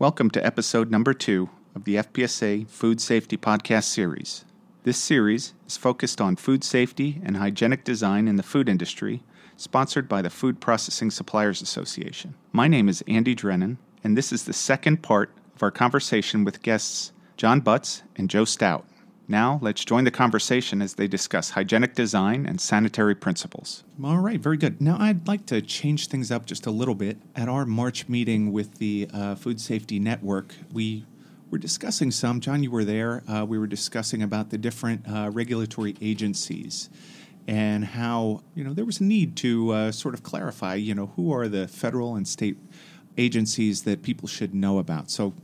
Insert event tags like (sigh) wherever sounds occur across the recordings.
Welcome to episode number two of the FPSA Food Safety Podcast Series. This series is focused on food safety and hygienic design in the food industry, sponsored by the Food Processing Suppliers Association. My name is Andy Drennan, and this is the second part of our conversation with guests John Butts and Joe Stout. Now, let's join the conversation as they discuss hygienic design and sanitary principles. All right, very good. Now, I'd like to change things up just a little bit. At our March meeting with the uh, Food Safety Network, we were discussing some. John, you were there. Uh, we were discussing about the different uh, regulatory agencies and how you know there was a need to uh, sort of clarify. You know, who are the federal and state agencies that people should know about? So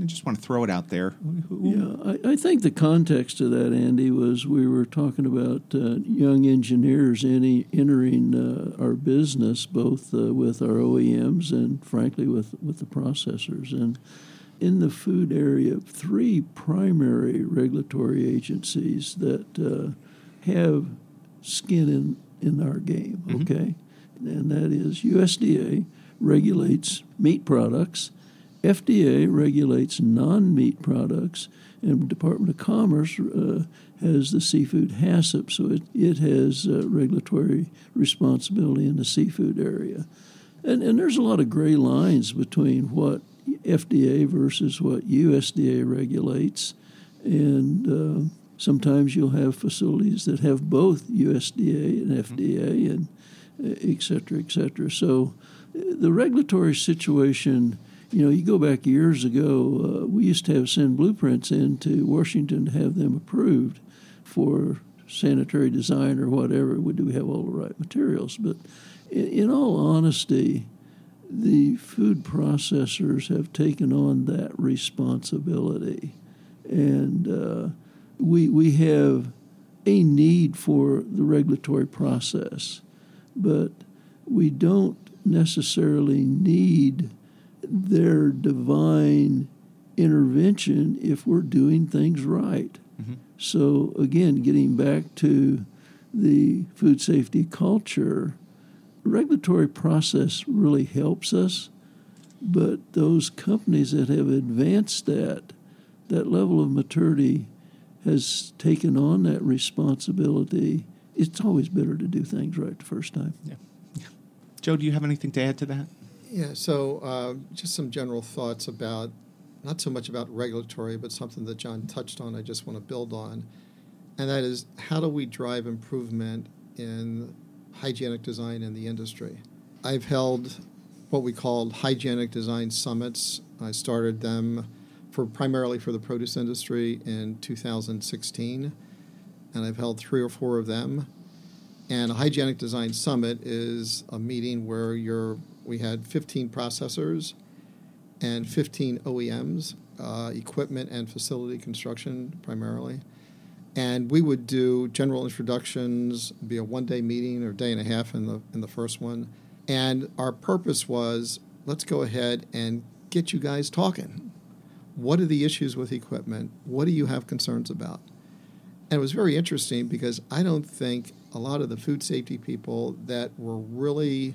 I just want to throw it out there. Yeah, I, I, think the context of that, Andy, was we were talking about uh, young engineers any, entering uh, our business, both uh, with our OEMs and, frankly, with, with the processors. And in the food area, three primary regulatory agencies that uh, have skin in, in our game, mm-hmm. okay? And that is USDA regulates meat products – FDA regulates non meat products, and Department of Commerce uh, has the seafood HACCP, so it, it has uh, regulatory responsibility in the seafood area. And, and there's a lot of gray lines between what FDA versus what USDA regulates. And uh, sometimes you'll have facilities that have both USDA and FDA, and uh, et cetera, et cetera. So uh, the regulatory situation you know, you go back years ago, uh, we used to have send blueprints into Washington to have them approved for sanitary design or whatever. Do we have all the right materials? But in, in all honesty, the food processors have taken on that responsibility, and uh, we we have a need for the regulatory process, but we don't necessarily need their divine intervention if we're doing things right. Mm-hmm. So, again, getting back to the food safety culture, regulatory process really helps us, but those companies that have advanced that, that level of maturity has taken on that responsibility. It's always better to do things right the first time. Yeah. yeah. Joe, do you have anything to add to that? Yeah, so uh, just some general thoughts about not so much about regulatory, but something that John touched on, I just want to build on. And that is how do we drive improvement in hygienic design in the industry? I've held what we called hygienic design summits. I started them for primarily for the produce industry in 2016, and I've held three or four of them. And a hygienic design summit is a meeting where you're we had 15 processors and 15 OEMs, uh, equipment and facility construction primarily. And we would do general introductions, be a one day meeting or day and a half in the, in the first one. And our purpose was let's go ahead and get you guys talking. What are the issues with equipment? What do you have concerns about? And it was very interesting because I don't think a lot of the food safety people that were really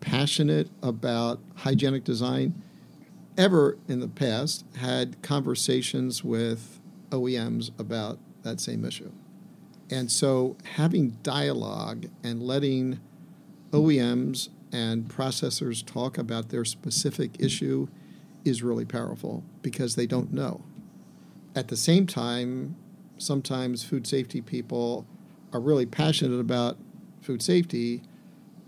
passionate about hygienic design ever in the past had conversations with OEMs about that same issue. And so having dialogue and letting OEMs and processors talk about their specific issue is really powerful because they don't know. At the same time, sometimes food safety people are really passionate about food safety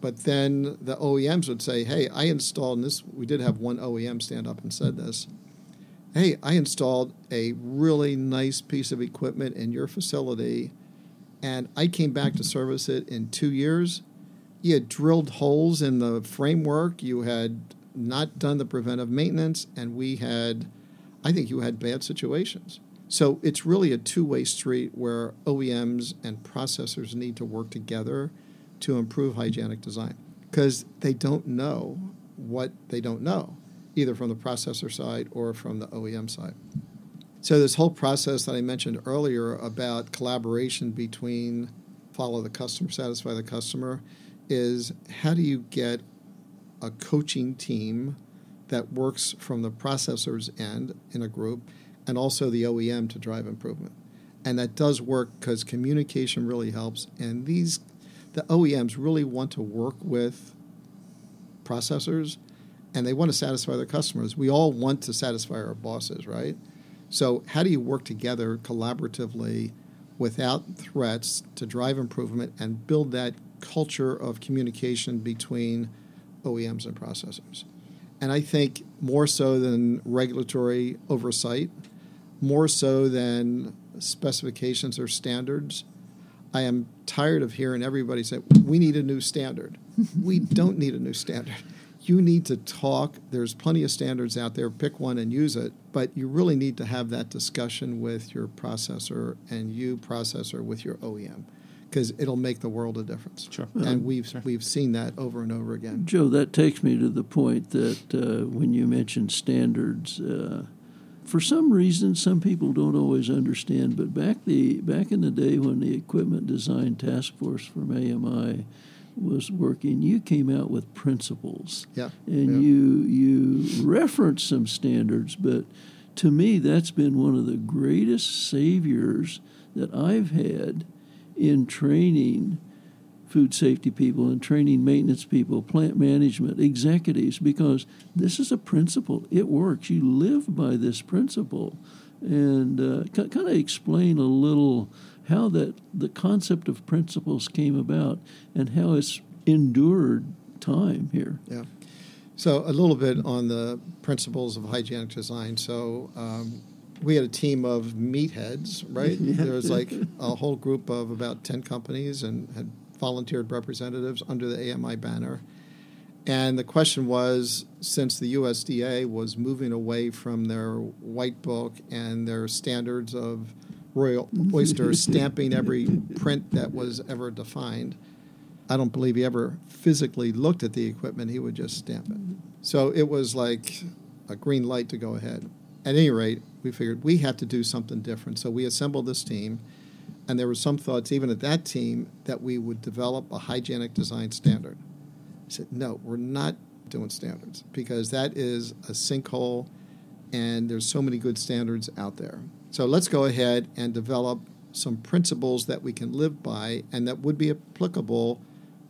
but then the OEMs would say, hey, I installed, and this, we did have one OEM stand up and said this. Hey, I installed a really nice piece of equipment in your facility, and I came back to service it in two years. You had drilled holes in the framework, you had not done the preventive maintenance, and we had, I think you had bad situations. So it's really a two way street where OEMs and processors need to work together to improve hygienic design because they don't know what they don't know, either from the processor side or from the OEM side. So, this whole process that I mentioned earlier about collaboration between follow the customer, satisfy the customer, is how do you get a coaching team that works from the processor's end in a group and also the OEM to drive improvement. And that does work because communication really helps. And these, the OEMs really want to work with processors and they want to satisfy their customers. We all want to satisfy our bosses, right? So, how do you work together collaboratively without threats to drive improvement and build that culture of communication between OEMs and processors? And I think more so than regulatory oversight, more so than specifications or standards, I am tired of hearing everybody say, we need a new standard. (laughs) we don't need a new standard you need to talk. There's plenty of standards out there. Pick one and use it. But you really need to have that discussion with your processor and you processor with your OEM because it'll make the world a difference. Sure. And we've sure. we've seen that over and over again. Joe, that takes me to the point that uh, when you mentioned standards. Uh, for some reason, some people don't always understand. But back the back in the day when the Equipment Design Task Force from AMI was working, you came out with principles. Yeah. And yeah. you you referenced some standards, but to me that's been one of the greatest saviors that I've had in training food safety people and training maintenance people, plant management, executives, because this is a principle. It works. You live by this principle. And uh, c- kind of explain a little how that the concept of principles came about and how it's endured time here. Yeah. So a little bit on the principles of hygienic design. So um, we had a team of meatheads, right? (laughs) Yeah. There was like a whole group of about ten companies and had volunteered representatives under the AMI banner. And the question was since the USDA was moving away from their white book and their standards of Royal (laughs) Oyster stamping every print that was ever defined. I don't believe he ever physically looked at the equipment, he would just stamp it. So it was like a green light to go ahead. At any rate, we figured we had to do something different. So we assembled this team, and there were some thoughts, even at that team, that we would develop a hygienic design standard. I said, no, we're not doing standards because that is a sinkhole, and there's so many good standards out there. So let's go ahead and develop some principles that we can live by and that would be applicable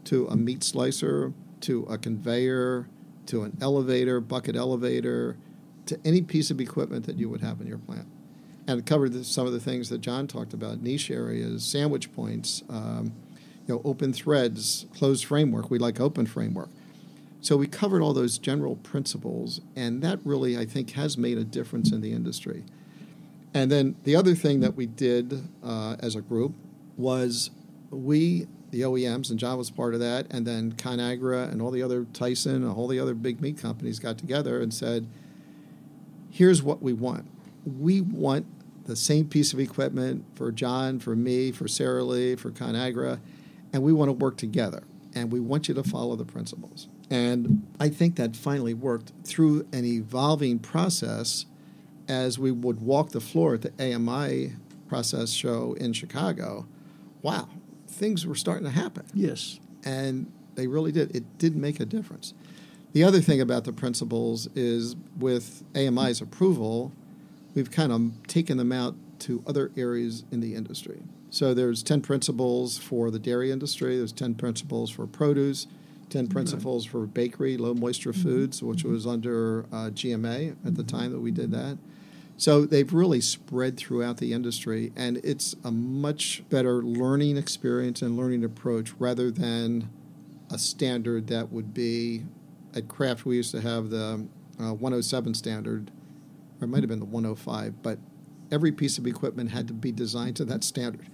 to a meat slicer, to a conveyor, to an elevator, bucket elevator, to any piece of equipment that you would have in your plant. And covered some of the things that John talked about niche areas, sandwich points, um, you know, open threads, closed framework. We like open framework. So we covered all those general principles, and that really, I think, has made a difference in the industry. And then the other thing that we did uh, as a group was we, the OEMs, and John was part of that, and then ConAgra and all the other Tyson and all the other big meat companies got together and said, here's what we want. We want the same piece of equipment for John, for me, for Sara Lee, for ConAgra, and we want to work together. And we want you to follow the principles. And I think that finally worked through an evolving process as we would walk the floor at the AMI process show in Chicago, wow, things were starting to happen. Yes. And they really did. It did make a difference. The other thing about the principles is with AMI's approval, we've kind of taken them out to other areas in the industry. So there's 10 principles for the dairy industry, there's 10 principles for produce, 10 principles for bakery, low moisture mm-hmm. foods, which was under uh, GMA at the time that we did that. So they've really spread throughout the industry, and it's a much better learning experience and learning approach rather than a standard that would be at Kraft. We used to have the uh, 107 standard, or it might have been the 105, but every piece of equipment had to be designed to that standard.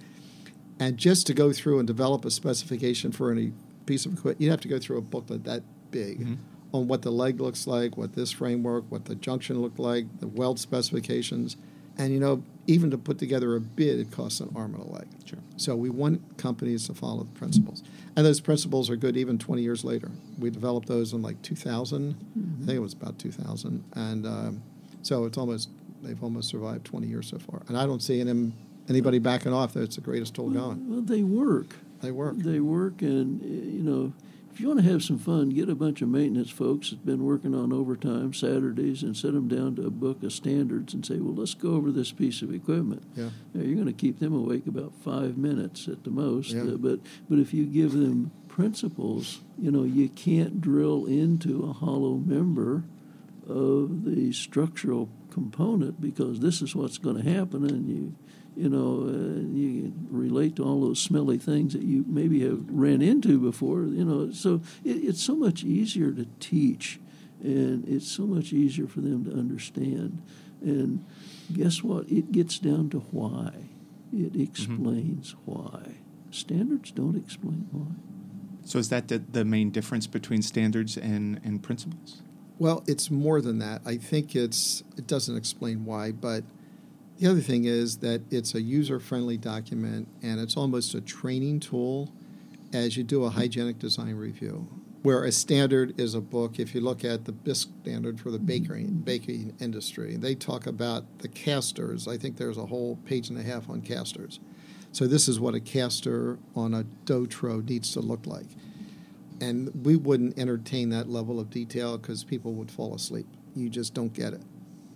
And just to go through and develop a specification for any piece of equipment, you'd have to go through a booklet that big. Mm-hmm on what the leg looks like, what this framework, what the junction looked like, the weld specifications. And you know, even to put together a bid, it costs an arm and a leg. Sure. So we want companies to follow the principles, and those principles are good even 20 years later. We developed those in like 2000. Mm-hmm. I think it was about 2000, and um, so it's almost they've almost survived 20 years so far. And I don't see them anybody backing off. That it's the greatest tool well, going. Well, they work. They work. They work, and you know if you want to have some fun, get a bunch of maintenance folks that's been working on overtime Saturdays and set them down to a book of standards and say, well, let's go over this piece of equipment. Yeah. Now, you're going to keep them awake about five minutes at the most. Yeah. Uh, but but if you give them principles, you know, you can't drill into a hollow member of the structural component because this is what's going to happen, and you you know, uh, you relate to all those smelly things that you maybe have ran into before, you know. So it, it's so much easier to teach, and it's so much easier for them to understand. And guess what? It gets down to why. It explains why. Standards don't explain why. So is that the, the main difference between standards and, and principles? Well, it's more than that. I think it's it doesn't explain why, but the other thing is that it's a user-friendly document and it's almost a training tool as you do a hygienic design review. Where a standard is a book, if you look at the BISSC standard for the bakery baking industry, they talk about the casters. I think there's a whole page and a half on casters. So this is what a caster on a dough trough needs to look like. And we wouldn't entertain that level of detail because people would fall asleep. You just don't get it.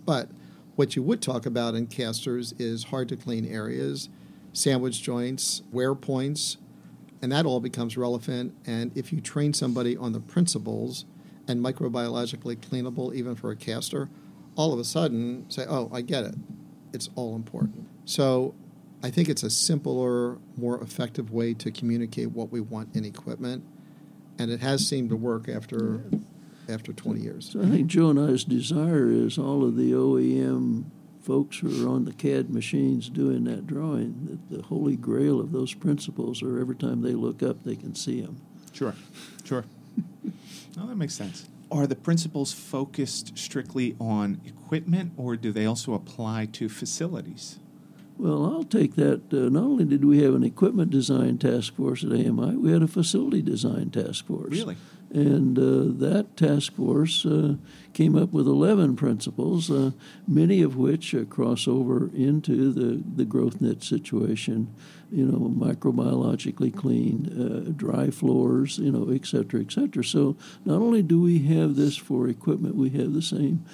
But what you would talk about in casters is hard to clean areas, sandwich joints, wear points, and that all becomes relevant. And if you train somebody on the principles and microbiologically cleanable, even for a caster, all of a sudden say, oh, I get it. It's all important. So I think it's a simpler, more effective way to communicate what we want in equipment. And it has seemed to work after after 20 years. So I think Joe and I's desire is all of the OEM folks who are on the CAD machines doing that drawing, that the holy grail of those principles are every time they look up, they can see them. Sure, sure. (laughs) no, that makes sense. Are the principles focused strictly on equipment, or do they also apply to facilities? Well, I'll take that. Uh, not only did we have an equipment design task force at AMI, we had a facility design task force. Really? And uh, that task force uh, came up with 11 principles, uh, many of which uh, cross over into the, the growth net situation, you know, microbiologically clean, uh, dry floors, you know, et cetera, et cetera. So not only do we have this for equipment, we have the same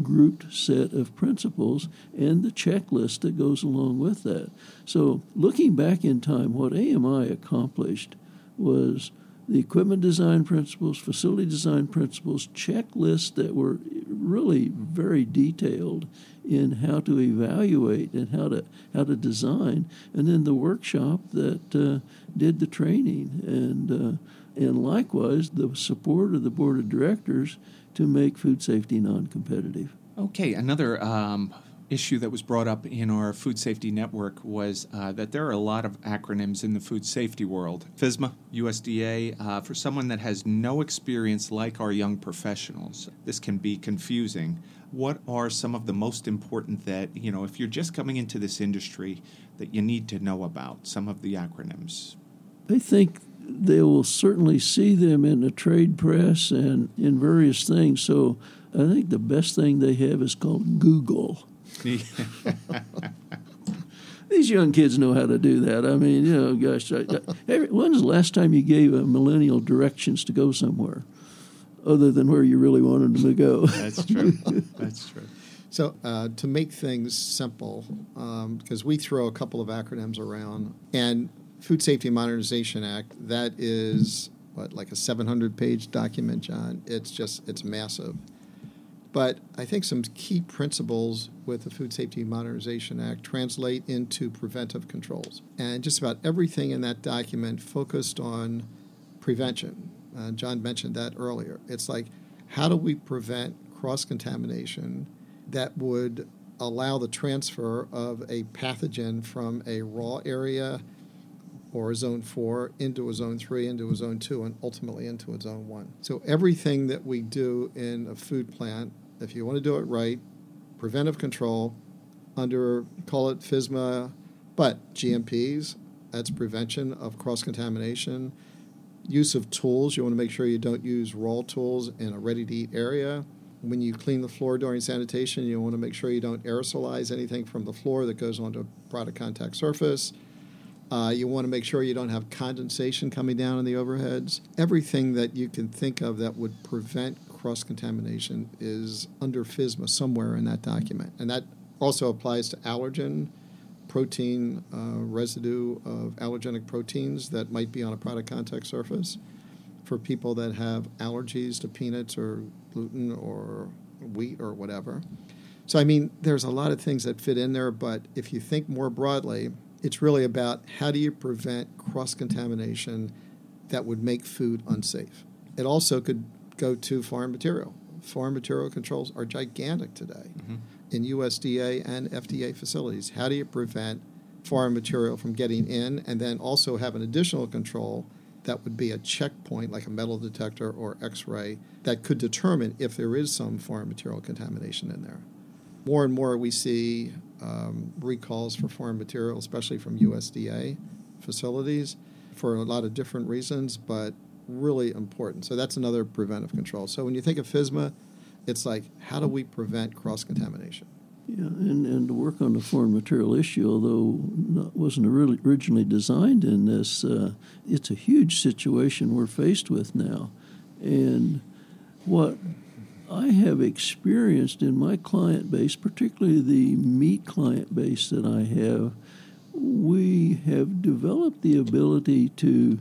grouped set of principles and the checklist that goes along with that. So looking back in time, what AMI accomplished was – the equipment design principles, facility design principles, checklists that were really very detailed in how to evaluate and how to how to design, and then the workshop that uh, did the training, and uh, and likewise the support of the board of directors to make food safety non-competitive. Okay, another um, issue that was brought up in our food safety network was uh, that there are a lot of acronyms in the food safety world. FSMA, USDA, uh, for someone that has no experience like our young professionals, this can be confusing. What are some of the most important that, you know, if you're just coming into this industry, that you need to know about, some of the acronyms? I think they will certainly see them in the trade press and in various things. So I think the best thing they have is called Google. (laughs) These young kids know how to do that. I mean, you know, gosh, I, I, when's the last time you gave a millennial directions to go somewhere, other than where you really wanted them to go? That's true. That's (laughs) true. So, uh, to make things simple, because um, we throw a couple of acronyms around, and Food Safety Modernization Act, that is what, like a 700 page document, John? It's just, it's massive. But I think some key principles with the Food Safety Modernization Act translate into preventive controls. And just about everything in that document focused on prevention. Uh, John mentioned that earlier. It's like, how do we prevent cross contamination that would allow the transfer of a pathogen from a raw area or a zone four into a zone three, into a zone two, and ultimately into a zone one. So everything that we do in a food plant if you want to do it right, preventive control under, call it FSMA, but GMPs, that's prevention of cross contamination. Use of tools, you want to make sure you don't use raw tools in a ready to eat area. When you clean the floor during sanitation, you want to make sure you don't aerosolize anything from the floor that goes onto a product contact surface. Uh, you want to make sure you don't have condensation coming down on the overheads. Everything that you can think of that would prevent cross contamination is under FSMA somewhere in that document. And that also applies to allergen protein uh, residue of allergenic proteins that might be on a product contact surface for people that have allergies to peanuts or gluten or wheat or whatever. So, I mean, there's a lot of things that fit in there, but if you think more broadly, it's really about how do you prevent cross contamination that would make food unsafe. It also could go to foreign material. Foreign material controls are gigantic today mm-hmm. in USDA and FDA facilities. How do you prevent foreign material from getting in and then also have an additional control that would be a checkpoint like a metal detector or x ray that could determine if there is some foreign material contamination in there? More and more we see um, recalls for foreign material, especially from USDA facilities, for a lot of different reasons, but really important. So that's another preventive control. So when you think of FSMA, it's like, how do we prevent cross contamination? Yeah, and, and to work on the foreign material issue, although not, wasn't really originally designed in this, uh, it's a huge situation we're faced with now. And what I have experienced in my client base, particularly the meat client base that I have, we have developed the ability to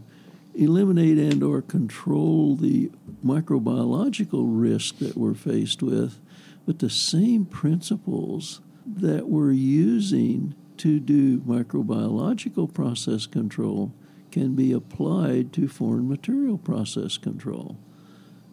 eliminate and or control the microbiological risk that we're faced with, but the same principles that we're using to do microbiological process control can be applied to foreign material process control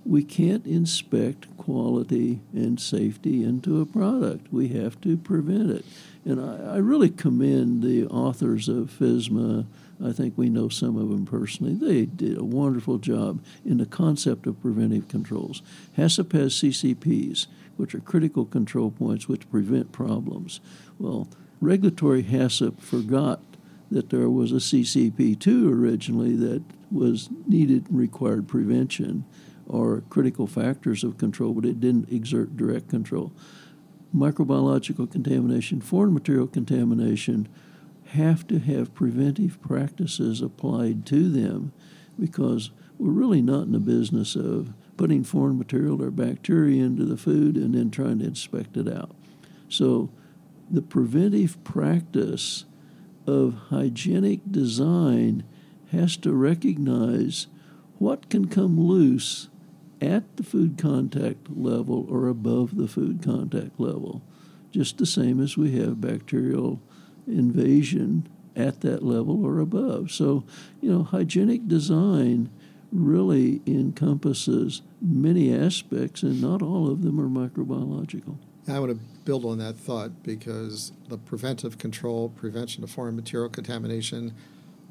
we can't inspect quality and safety into a product. We have to prevent it. And I, I, really commend the authors of FSMA. I think we know some of them personally. They did a wonderful job in the concept of preventive controls. HACCP has CCPs, which are critical control points which prevent problems. Well, regulatory HACCP forgot that there was a CCP2 originally that was needed and required prevention or critical factors of control, but it didn't exert direct control. Microbiological contamination, foreign material contamination have to have preventive practices applied to them because we're really not in the business of putting foreign material or bacteria into the food and then trying to inspect it out. So the preventive practice of hygienic design has to recognize what can come loose at the food contact level or above the food contact level, just the same as we have bacterial invasion at that level or above. So, you know, hygienic design really encompasses many aspects, and not all of them are microbiological. I want to build on that thought because the preventive control, prevention of foreign material contamination,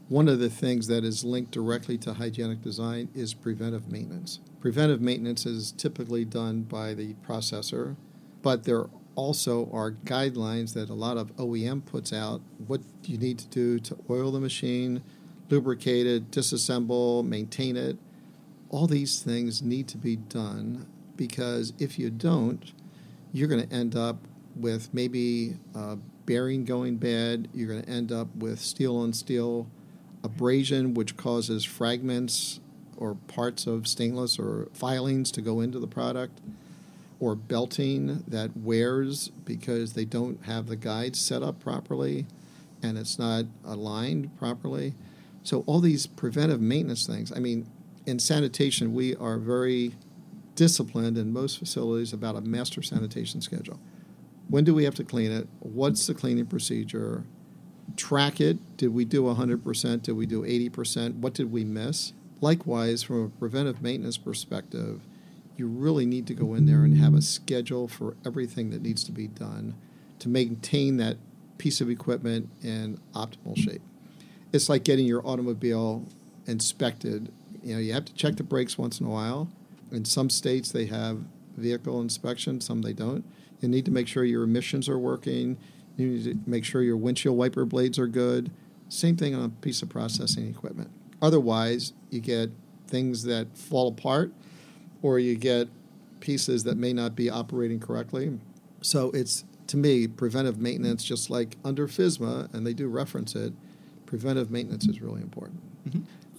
one of the things that is linked directly to hygienic design is preventive maintenance. Preventive maintenance is typically done by the processor, but there also are guidelines that a lot of OEM puts out what you need to do to oil the machine, lubricate it, disassemble, maintain it. All these things need to be done because if you don't, you're going to end up with maybe a bearing going bad, you're going to end up with steel on steel abrasion, which causes fragments or parts of stainless or filings to go into the product, or belting that wears because they don't have the guides set up properly and it's not aligned properly. So, all these preventive maintenance things. I mean, in sanitation, we are very disciplined in most facilities about a master sanitation schedule. When do we have to clean it? What's the cleaning procedure? track it. Did we do 100%? Did we do 80%? What did we miss? Likewise, from a preventive maintenance perspective, you really need to go in there and have a schedule for everything that needs to be done to maintain that piece of equipment in optimal shape. It's like getting your automobile inspected. You know, you have to check the brakes once in a while. In some states, they have vehicle inspection, some they don't. You need to make sure your emissions are working you need to make sure your windshield wiper blades are good. Same thing on a piece of processing equipment. Otherwise, you get things that fall apart or you get pieces that may not be operating correctly. So it's to me preventive maintenance just like under FSMA, and they do reference it. preventive maintenance is really important.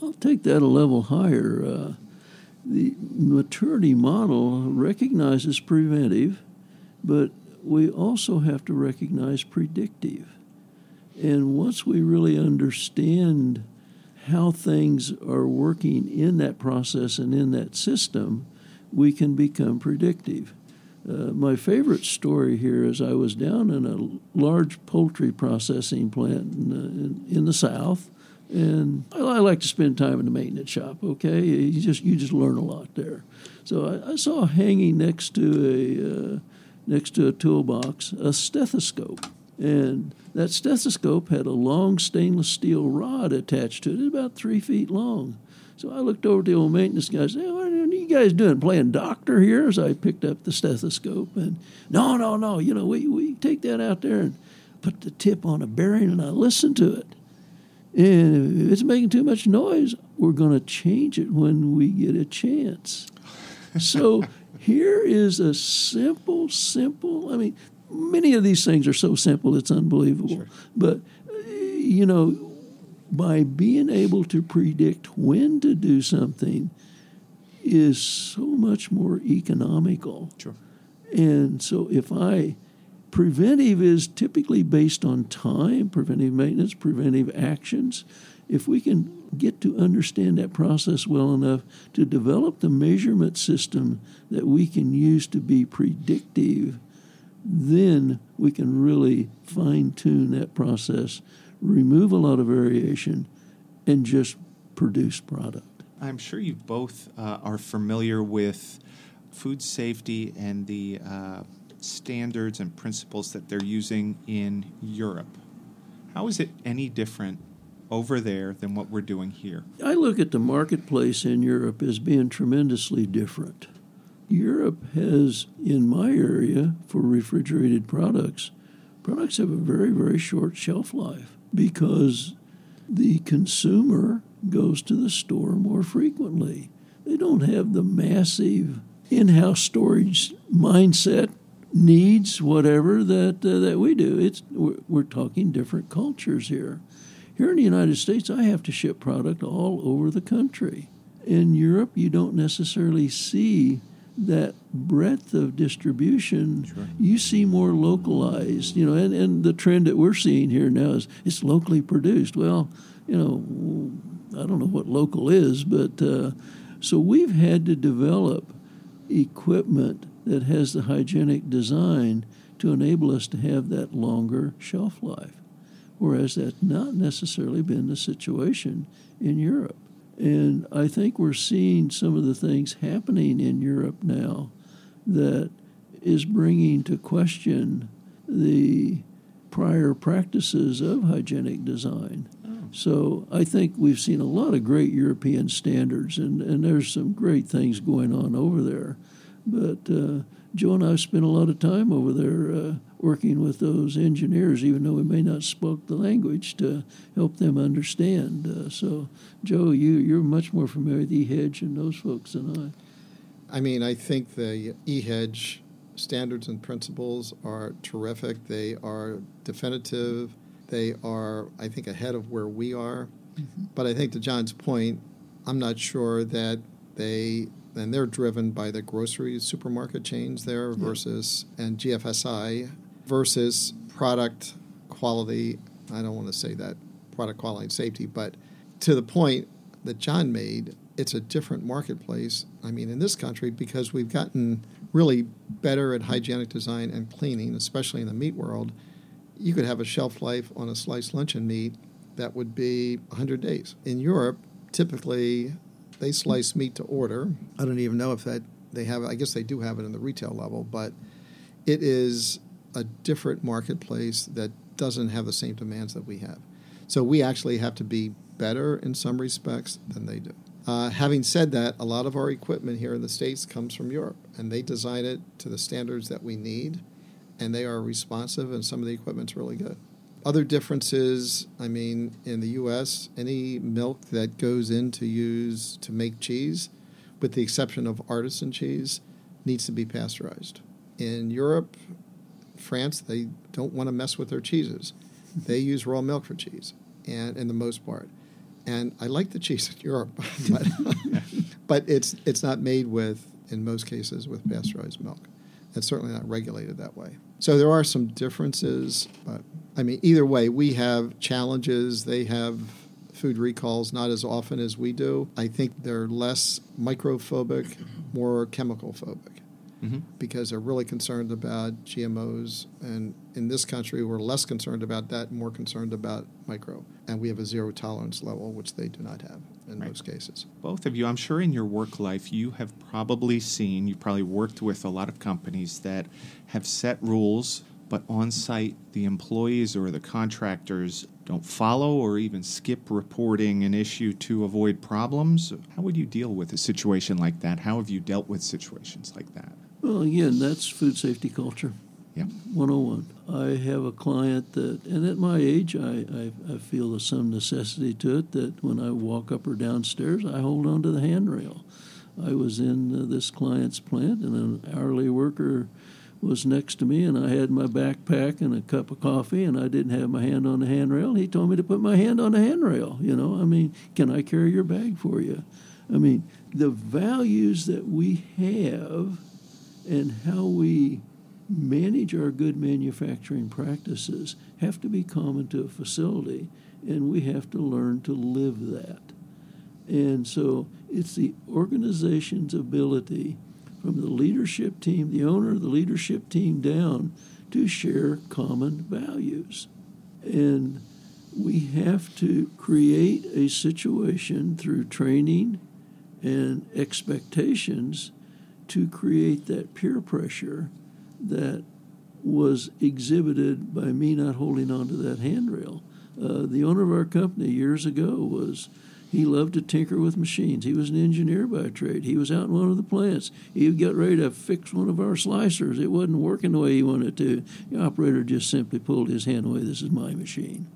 I'll take that a level higher. Uh, the maturity model recognizes preventive, but we also have to recognize predictive. And once we really understand how things are working in that process and in that system, we can become predictive. Uh, my favorite story here is I was down in a large poultry processing plant in, in, in the South, and I, I, like to spend time in the maintenance shop. Okay, you just you just learn a lot there. So I, I saw hanging next to a uh, next to a toolbox a stethoscope, and that stethoscope had a long stainless steel rod attached to it, about three feet long. So I looked over to the old maintenance guy and said, guys doing? Playing doctor here? As I picked up the stethoscope. And no, no, no. You know, we, we take that out there and put the tip on a bearing and I listen to it. And if it's making too much noise, we're going to change it when we get a chance. so (laughs) here is a simple, simple, I mean, many of these things are so simple it's unbelievable. Sure. But, you know, by being able to predict when to do something is so much more economical. Sure. And so if I preventive is typically based on time, preventive maintenance, preventive actions. If we can get to understand that process well enough to develop the measurement system that we can use to be predictive, then we can really fine tune that process remove a lot of variation, and just produce product. I'm sure you both uh, are familiar with food safety and the uh, standards and principles that they're using in Europe. How is it any different over there than what we're doing here? I look at the marketplace in Europe as being tremendously different. Europe has, in my area, for refrigerated products, products have a very, very short shelf life because the consumer goes to the store more frequently. They don't have the massive in house storage mindset, needs, whatever, that, uh, that we do. It's, we're, we're talking different cultures here. Here in the United States, I have to ship product all over the country. In Europe, you don't necessarily see that breadth of distribution, sure. you see more localized, you know, and, and the trend that we're seeing here now is it's locally produced. Well, you know, I don't know what local is, but uh, so we've had to develop equipment that has the hygienic design to enable us to have that longer shelf life, whereas that's not necessarily been the situation in Europe. And I think we're seeing some of the things happening in Europe now that is bringing to question the prior practices of hygienic design. So I think we've seen a lot of great European standards, and, and there's some great things going on over there. But uh, Joe and I spent a lot of time over there uh, working with those engineers, even though we may not spoke the language, to help them understand. Uh, so, Joe, you you're much more familiar with EHEDG and those folks than I. I mean, I think the EHEDG standards and principles are terrific. They are definitive. They are, I think, ahead of where we are. Mm-hmm. But I think to John's point, I'm not sure that they and they're driven by the grocery supermarket chains there versus yeah. and GFSI versus product quality. I don't want to say that product quality and safety, but to the point that John made, it's a different marketplace. I mean, in this country, because we've gotten really better at hygienic design and cleaning, especially in the meat world, you could have a shelf life on a sliced luncheon meat that would be 100 days. In Europe, typically they slice meat to order. I don't even know if that they have. I guess they do have it in the retail level, but it is a different marketplace that doesn't have the same demands that we have. So we actually have to be better in some respects than they do. Uh, having said that, a lot of our equipment here in the States comes from Europe, and they design it to the standards that we need, and they are responsive, and some of the equipment's really good. Other differences, I mean, in the U.S., any milk that goes in to use to make cheese, with the exception of artisan cheese, needs to be pasteurized. In Europe, France, they don't want to mess with their cheeses. Mm-hmm. They use raw milk for cheese. and in the most part. And I like the cheese in Europe, (laughs) but, (laughs) but it's it's not made with, in most cases, with pasteurized milk. It's certainly not regulated that way. So there are some differences, but I mean, either way, we have challenges. They have food recalls not as often as we do. I think they're less microphobic, more chemical phobic mm-hmm. because they're really concerned about GMOs. And in this country, we're less concerned about that, more concerned about micro. And we have a zero tolerance level, which they do not have in right. most cases. Both of you, I'm sure in your work life, you have probably seen, you've probably worked with a lot of companies that have set rules but on site, the employees or the contractors don't follow or even skip reporting an issue to avoid problems. How would you deal with a situation like that? How have you dealt with situations like that? Well, again, that's food safety culture. Yeah. 101. I have a client that, and at my age, I, I, I, feel there's some necessity to it that when I walk up or downstairs, I hold on to the handrail. I was in uh, this client's plant, and an hourly worker was next to me, and I had my backpack and a cup of coffee, and I didn't have my hand on the handrail. He told me to put my hand on the handrail. You know, I mean, can I carry your bag for you? I mean, the values that we have and how we manage our good manufacturing practices have to be common to a facility, and we have to learn to live that. And so it's the organization's ability from the leadership team, the owner, the leadership team down, to share common values. And we have to create a situation through training and expectations to create that peer pressure that was exhibited by me not holding on to that handrail. Uh, the owner of our company years ago was he loved to tinker with machines. He was an engineer by trade. He was out in one of the plants. He got ready to fix one of our slicers. It wasn't working the way he wanted to. The operator just simply pulled his hand away. This is my machine.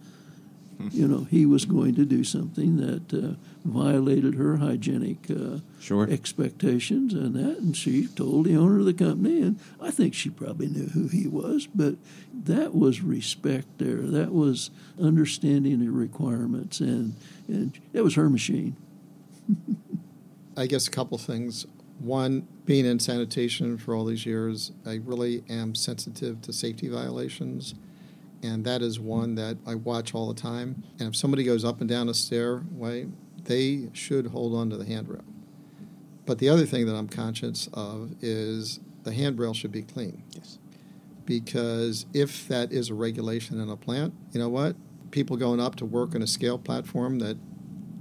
(laughs) you know, he was going to do something that uh, violated her hygienic uh, sure. expectations and that. And she told the owner of the company, and I think she probably knew who he was, but that was respect there. That was understanding the requirements, and, and that was her machine. (laughs) I guess a couple things. One, being in sanitation for all these years, I really am sensitive to safety violations and that is one that I watch all the time. And if somebody goes up and down a stairway, they should hold on to the handrail. But the other thing that I'm conscious of is the handrail should be clean. Yes. Because if that is a regulation in a plant, you know what? People going up to work on a scale platform that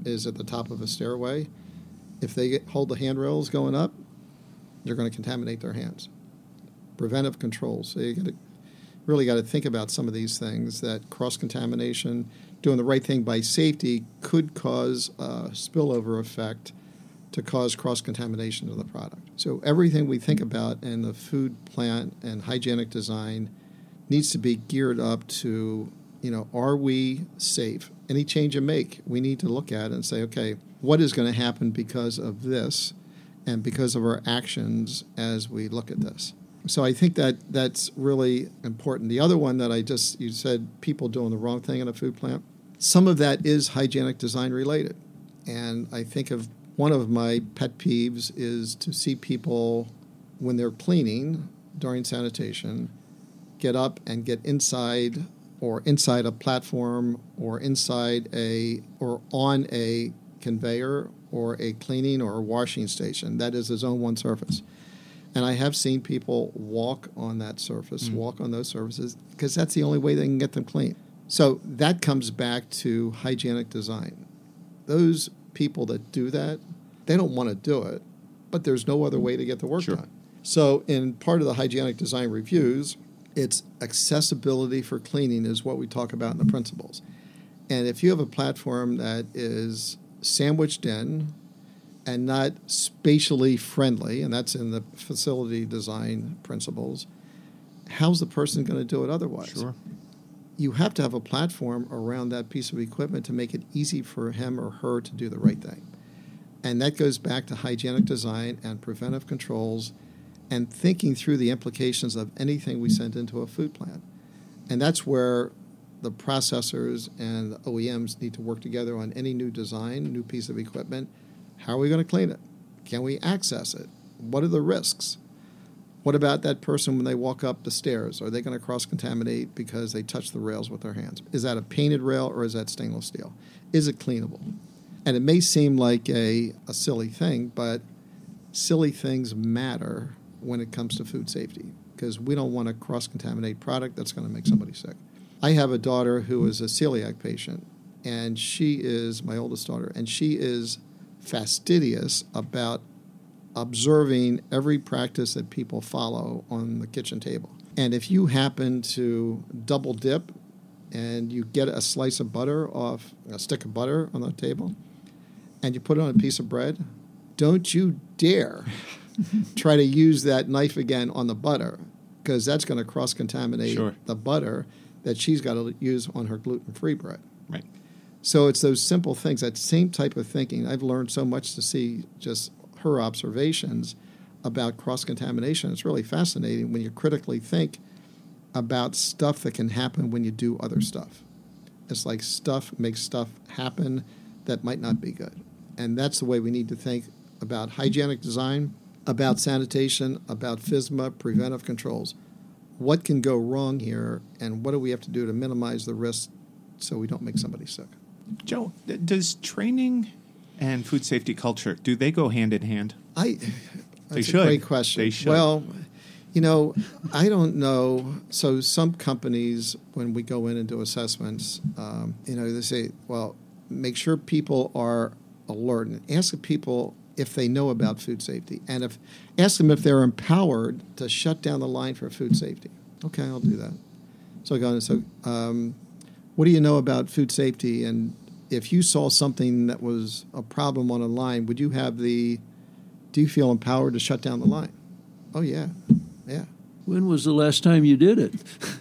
is at the top of a stairway, if they get, hold the handrails going up, they're going to contaminate their hands. Preventive controls. So you got to really got to think about some of these things that cross contamination, doing the right thing by safety could cause a spillover effect to cause cross contamination of the product. So everything we think about in the food plant and hygienic design needs to be geared up to, you know, are we safe? Any change you make, we need to look at and say, okay, what is going to happen because of this and because of our actions as we look at this? So I think that that's really important. The other one that I just you said people doing the wrong thing in a food plant. Some of that is hygienic design related, and I think of one of my pet peeves is to see people when they're cleaning during sanitation get up and get inside or inside a platform or inside a or on a conveyor or a cleaning or a washing station that is a zone one surface and I have seen people walk on that surface, mm. walk on those surfaces, because that's the only way they can get them clean. So that comes back to hygienic design. Those people that do that, they don't want to do it, but there's no other way to get the work sure. done. So, in part of the hygienic design reviews, it's accessibility for cleaning is what we talk about in the principles. And if you have a platform that is sandwiched in and not spatially friendly, and that's in the facility design principles, how's the person going to do it otherwise? Sure. You have to have a platform around that piece of equipment to make it easy for him or her to do the right thing. And that goes back to hygienic design and preventive controls and thinking through the implications of anything we send into a food plant. And that's where the processors and the OEMs need to work together on any new design, new piece of equipment. How are we going to clean it? Can we access it? What are the risks? What about that person when they walk up the stairs? Are they going to cross contaminate because they touch the rails with their hands? Is that a painted rail or is that stainless steel? Is it cleanable? And it may seem like a, a silly thing, but silly things matter when it comes to food safety because we don't want to cross contaminate product that's going to make somebody sick. I have a daughter who is a celiac patient, and she is my oldest daughter, and she is fastidious about observing every practice that people follow on the kitchen table. And if you happen to double dip and you get a slice of butter off a stick of butter on the table and you put it on a piece of bread, don't you dare (laughs) try to use that knife again on the butter because that's going to cross contaminate Sure. the butter that she's got to use on her gluten free bread. Right. So it's those simple things, that same type of thinking. I've learned so much to see just her observations about cross contamination. It's really fascinating when you critically think about stuff that can happen when you do other stuff. It's like stuff makes stuff happen that might not be good. And that's the way we need to think about hygienic design, about sanitation, about FSMA, preventive controls. What can go wrong here, and what do we have to do to minimize the risk so we don't make somebody sick? Joe, does training and food safety culture do they go hand in hand? I They should. a great question. They should. Well, you know, I don't know. So some companies, when we go in and do assessments, um, you know, they say, well, make sure people are alert and ask people if they know about food safety, and if ask them if they're empowered to shut down the line for food safety. Okay, I'll do that. So I go and so, um, what do you know about food safety? And if you saw something that was a problem on a line, would you have the do you feel empowered to shut down the line? Oh yeah, yeah. When was the last time you did it?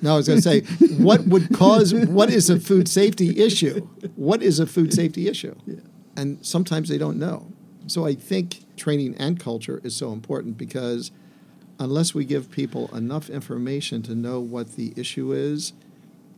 No, I was going to say, what would cause? What is a food safety issue? What is a food safety issue? And sometimes they don't know. So I think training and culture is so important because unless we give people enough information to know what the issue is,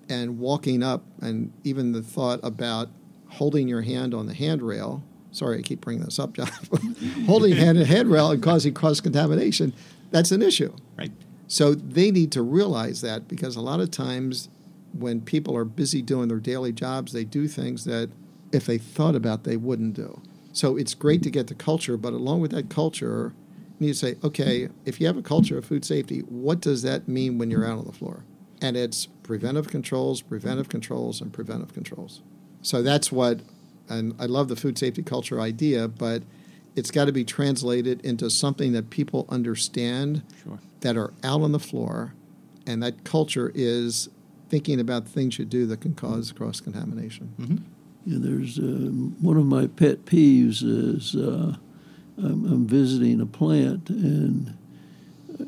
and walking up, and even the thought about holding your hand on the handrail. Sorry, I keep bringing this up, John. (laughs) holding hand on handrail and causing cross contamination. That's an issue. Right. So they need to realize that because a lot of times when people are busy doing their daily jobs, they do things that if they thought about they wouldn't do. So it's great to get the culture, but along with that culture, you need to say, okay, if you have a culture of food safety, what does that mean when you're out on the floor? And it's preventive controls, preventive controls, and preventive controls. So that's what, and I love the food safety culture idea, but it's got to be translated into something that people understand Sure. that are out on the floor, and that culture is thinking about things you do that can cause cross contamination. Mm-hmm. Yeah, there's uh, one of my pet peeves is uh, I'm, I'm visiting a plant, and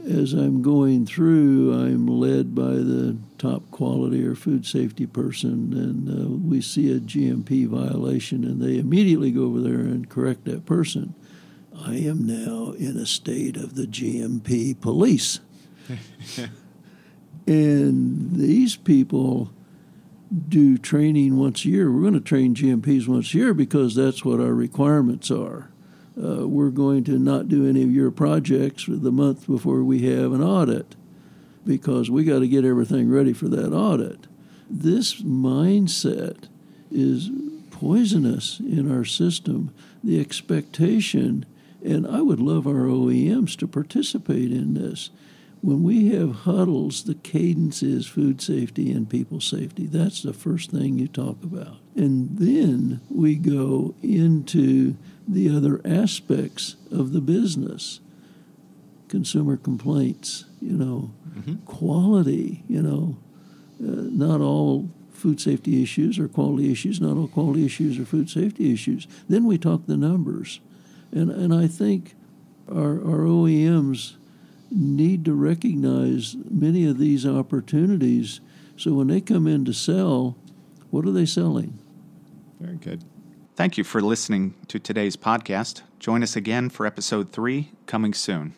as I'm going through, I'm led by the top quality or food safety person, and uh, we see a GMP violation, and they immediately go over there and correct that person. I am now in a state of the GMP police. (laughs) and these people do training once a year. We're going to train GMPs once a year because that's what our requirements are. Uh, we're going to not do any of your projects for the month before we have an audit because we got to get everything ready for that audit. This mindset is poisonous in our system. The expectation, and I would love our OEMs to participate in this. When we have huddles, the cadence is food safety and people safety. That's the first thing you talk about. And then we go into the other aspects of the business consumer complaints, you know, quality, you know, uh, not all food safety issues are quality issues, not all quality issues are food safety issues. Then we talk the numbers. And, and I think our, our OEMs need to recognize many of these opportunities so when they come in to sell, what are they selling? Very good. Thank you for listening to today's podcast. Join us again for episode three coming soon.